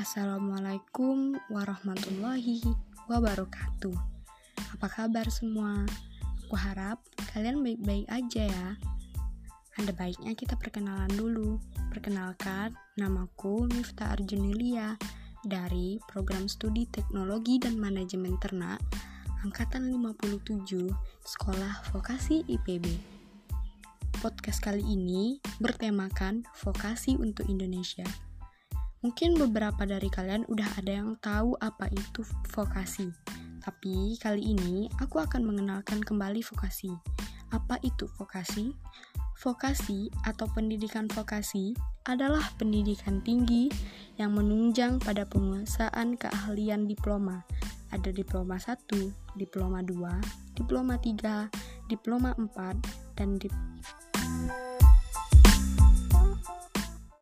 Assalamualaikum warahmatullahi wabarakatuh. Apa kabar semua? Aku harap kalian baik-baik aja ya. Ada baiknya kita perkenalan dulu. Perkenalkan, namaku Miftah Arjunilia dari Program Studi Teknologi dan Manajemen Ternak Angkatan 57 Sekolah Vokasi IPB. Podcast kali ini bertemakan vokasi untuk Indonesia. Mungkin beberapa dari kalian udah ada yang tahu apa itu vokasi. Tapi kali ini aku akan mengenalkan kembali vokasi. Apa itu vokasi? Vokasi atau pendidikan vokasi adalah pendidikan tinggi yang menunjang pada penguasaan keahlian diploma. Ada diploma 1, diploma 2, diploma 3, diploma 4, dan diploma